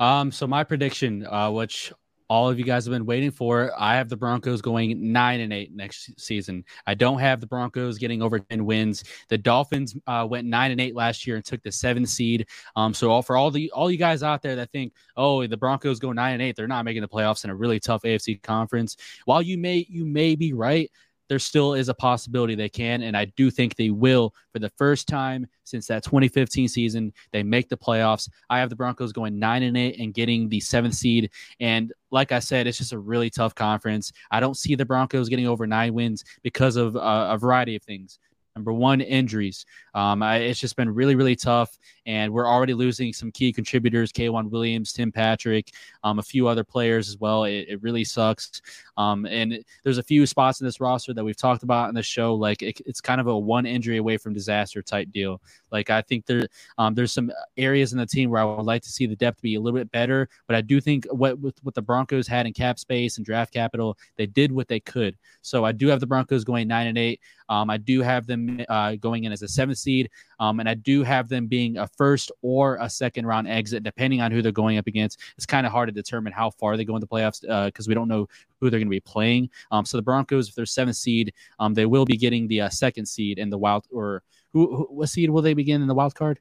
Um, so my prediction, uh, which all of you guys have been waiting for, I have the Broncos going nine and eight next season. I don't have the Broncos getting over 10 wins. The Dolphins uh, went nine and eight last year and took the seventh seed. Um, so all for all the all you guys out there that think, oh, the Broncos go nine and eight, they're not making the playoffs in a really tough AFC conference. While you may you may be right, there still is a possibility they can. And I do think they will for the first time since that 2015 season. They make the playoffs. I have the Broncos going nine and eight and getting the seventh seed. And like I said, it's just a really tough conference. I don't see the Broncos getting over nine wins because of uh, a variety of things. Number one, injuries. Um, I, it's just been really, really tough, and we're already losing some key contributors: K'Waun Williams, Tim Patrick, um, a few other players as well. It, it really sucks. Um, and it, there's a few spots in this roster that we've talked about in the show. Like it, it's kind of a one injury away from disaster type deal. Like I think there, um, there's some areas in the team where I would like to see the depth be a little bit better. But I do think what with what the Broncos had in cap space and draft capital, they did what they could. So I do have the Broncos going nine and eight. Um, I do have them uh, going in as a seventh seed, um, and I do have them being a first or a second round exit, depending on who they're going up against. It's kind of hard to determine how far they go in the playoffs because uh, we don't know who they're going to be playing. Um, so the Broncos, if they're seventh seed, um, they will be getting the uh, second seed in the wild or who, who, what seed will they begin in the wild card?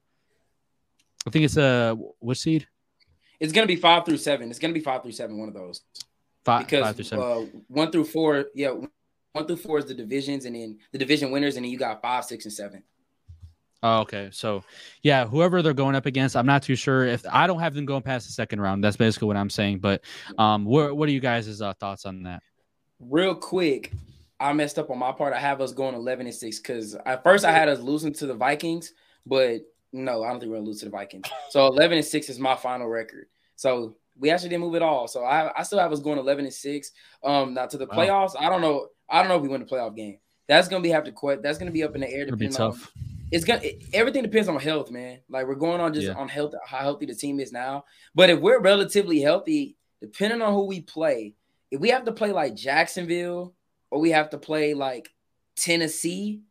I think it's a uh, which seed? It's going to be five through seven. It's going to be five through seven. One of those. Five, because five through seven. Uh, one through four, yeah, one through four is the divisions, and then the division winners, and then you got five, six, and seven. Oh, okay. So, yeah, whoever they're going up against, I'm not too sure if I don't have them going past the second round. That's basically what I'm saying. But, um, what what are you guys' uh, thoughts on that? Real quick, I messed up on my part. I have us going 11 and six because at first I had us losing to the Vikings, but no, I don't think we're gonna lose to the Vikings. So 11 and six is my final record. So we actually didn't move at all. So I, I still have us going 11 and six. Um, now to the playoffs, wow. I don't know. I don't know if we win the playoff game. That's gonna be have to quit. That's gonna be up in the air. It'll be tough. On, it's gonna it, everything depends on health, man. Like we're going on just yeah. on health, how healthy the team is now. But if we're relatively healthy, depending on who we play, if we have to play like Jacksonville or we have to play like Tennessee,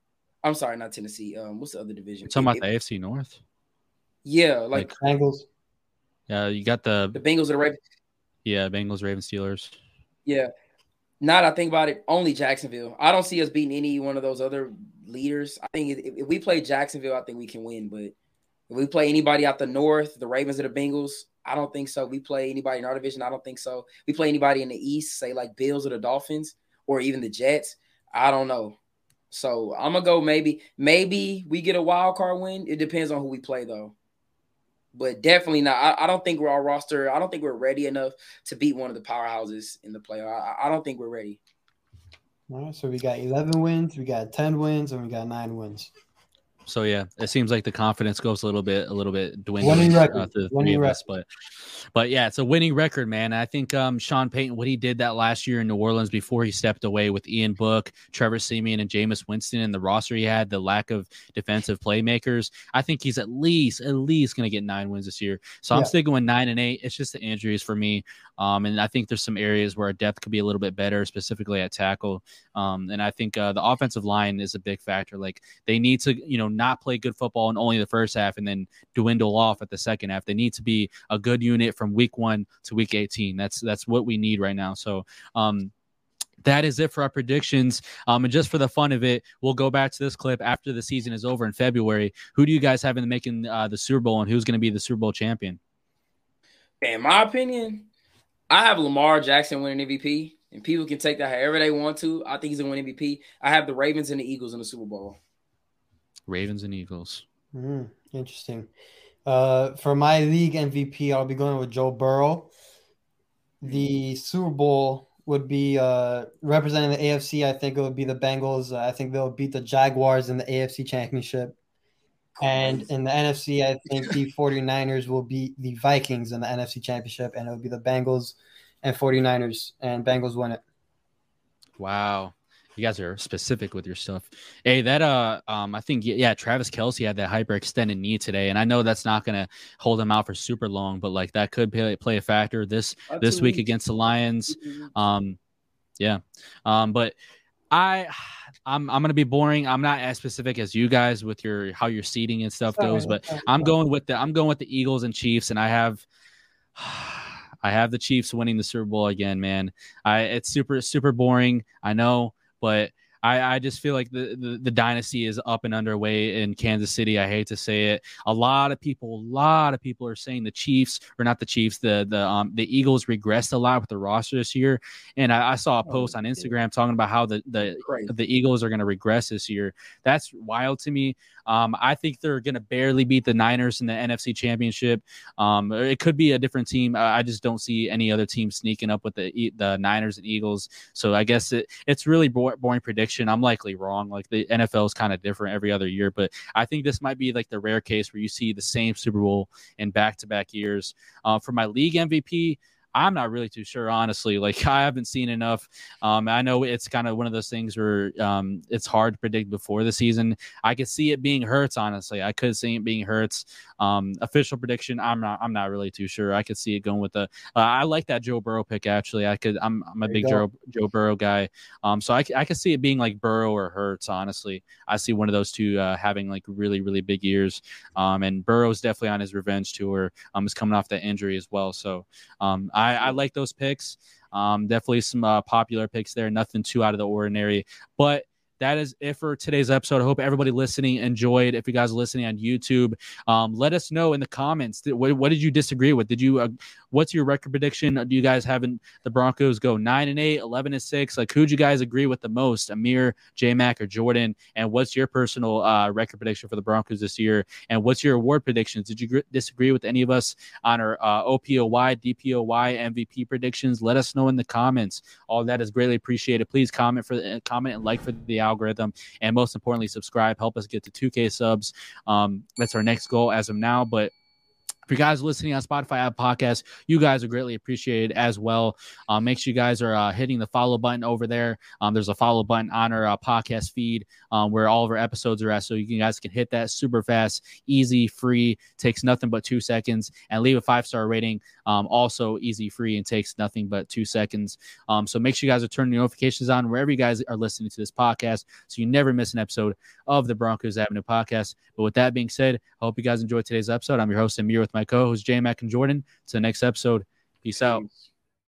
I'm sorry, not Tennessee. Um, what's the other division? talking about the AFC North. Yeah, like, like Bengals. Yeah, you got the the Bengals or the Ravens. Yeah, Bengals, Ravens, Steelers. Yeah. Now that I think about it, only Jacksonville. I don't see us beating any one of those other leaders. I think if, if we play Jacksonville, I think we can win. But if we play anybody out the north, the Ravens or the Bengals, I don't think so. We play anybody in our division, I don't think so. We play anybody in the East, say like Bills or the Dolphins or even the Jets. I don't know. So I'm gonna go maybe maybe we get a wild card win. It depends on who we play though. But definitely not. I, I don't think we're our roster. I don't think we're ready enough to beat one of the powerhouses in the playoff. I, I don't think we're ready. All right, so we got 11 wins, we got 10 wins, and we got nine wins. So yeah, it seems like the confidence goes a little bit, a little bit dwindling uh, the three of us. But, but yeah, it's a winning record, man. I think um, Sean Payton, what he did that last year in New Orleans before he stepped away with Ian Book, Trevor Siemian, and Jameis Winston, and the roster he had, the lack of defensive playmakers. I think he's at least, at least going to get nine wins this year. So I'm sticking with nine and eight. It's just the injuries for me, um, and I think there's some areas where our depth could be a little bit better, specifically at tackle. Um, and I think uh, the offensive line is a big factor. Like they need to, you know not play good football in only the first half and then dwindle off at the second half. They need to be a good unit from week one to week 18. That's that's what we need right now. So um that is it for our predictions. Um, and just for the fun of it, we'll go back to this clip after the season is over in February. Who do you guys have in making uh, the Super Bowl, and who's going to be the Super Bowl champion? In my opinion, I have Lamar Jackson winning MVP, and people can take that however they want to. I think he's going to win MVP. I have the Ravens and the Eagles in the Super Bowl. Ravens and Eagles. Mm, interesting. Uh, for my league MVP, I'll be going with Joe Burrow. The Super Bowl would be uh, representing the AFC. I think it would be the Bengals. I think they'll beat the Jaguars in the AFC Championship. And in the NFC, I think the [laughs] 49ers will beat the Vikings in the NFC Championship, and it will be the Bengals and 49ers, and Bengals win it. Wow. You guys are specific with your stuff. Hey, that uh um I think yeah, Travis Kelce had that hyperextended knee today, and I know that's not gonna hold him out for super long, but like that could play, play a factor this Absolutely. this week against the Lions. Um, yeah. Um, but I I'm I'm gonna be boring. I'm not as specific as you guys with your how your seating and stuff goes, but I'm going with the I'm going with the Eagles and Chiefs, and I have [sighs] I have the Chiefs winning the Super Bowl again, man. I it's super super boring. I know, but I, I just feel like the, the, the dynasty is up and underway in Kansas City. I hate to say it. A lot of people, a lot of people are saying the Chiefs or not the Chiefs, the the um the Eagles regressed a lot with the roster this year. And I, I saw a post on Instagram talking about how the the Crazy. the Eagles are going to regress this year. That's wild to me. Um, I think they're going to barely beat the Niners in the NFC Championship. Um, it could be a different team. I just don't see any other team sneaking up with the the Niners and Eagles. So I guess it, it's really bo- boring prediction. I'm likely wrong. Like the NFL is kind of different every other year, but I think this might be like the rare case where you see the same Super Bowl in back to back years. Uh, for my league MVP. I'm not really too sure, honestly. Like [laughs] I haven't seen enough. Um, I know it's kind of one of those things where um, it's hard to predict before the season. I could see it being Hurts. Honestly, I could see it being Hurts. Um, official prediction, I'm not. I'm not really too sure. I could see it going with the. Uh, I like that Joe Burrow pick. Actually, I could. I'm. I'm a There big. Joe Joe Burrow guy. Um, so I I could see it being like Burrow or Hurts. Honestly, I see one of those two uh, having like really really big years. Um, and Burrow's definitely on his revenge tour. Um, is coming off that injury as well. So um, I, I like those picks. Um, definitely some uh, popular picks there. Nothing too out of the ordinary. But that is it for today's episode. I hope everybody listening enjoyed. If you guys are listening on YouTube, um, let us know in the comments. Did- What, what did you disagree with? Did you? Uh, what's your record prediction? Do you guys have the Broncos go nine and eight, 11 and six? Like who'd you guys agree with the most? Amir, J Mac, or Jordan? And what's your personal uh, record prediction for the Broncos this year? And what's your award predictions? Did you gr- disagree with any of us on our uh, OPOY, DPOY, MVP predictions? Let us know in the comments. All that is greatly appreciated. Please comment for the comment and like for the algorithm, and most importantly, subscribe. Help us get to 2K subs. Um, that's our next goal as of now. But if you guys listening on Spotify app podcast, you guys are greatly appreciated as well. Um, make sure you guys are uh, hitting the follow button over there. Um, there's a follow button on our uh, podcast feed um, where all of our episodes are at, so you guys can hit that super fast, easy, free, takes nothing but two seconds, and leave a five star rating. Um, also easy, free, and takes nothing but two seconds. Um, so make sure you guys are turning notifications on wherever you guys are listening to this podcast, so you never miss an episode of the Broncos Avenue podcast. But with that being said, I hope you guys enjoyed today's episode. I'm your host Amir with my co-host J Mac and Jordan. To the next episode. Peace out.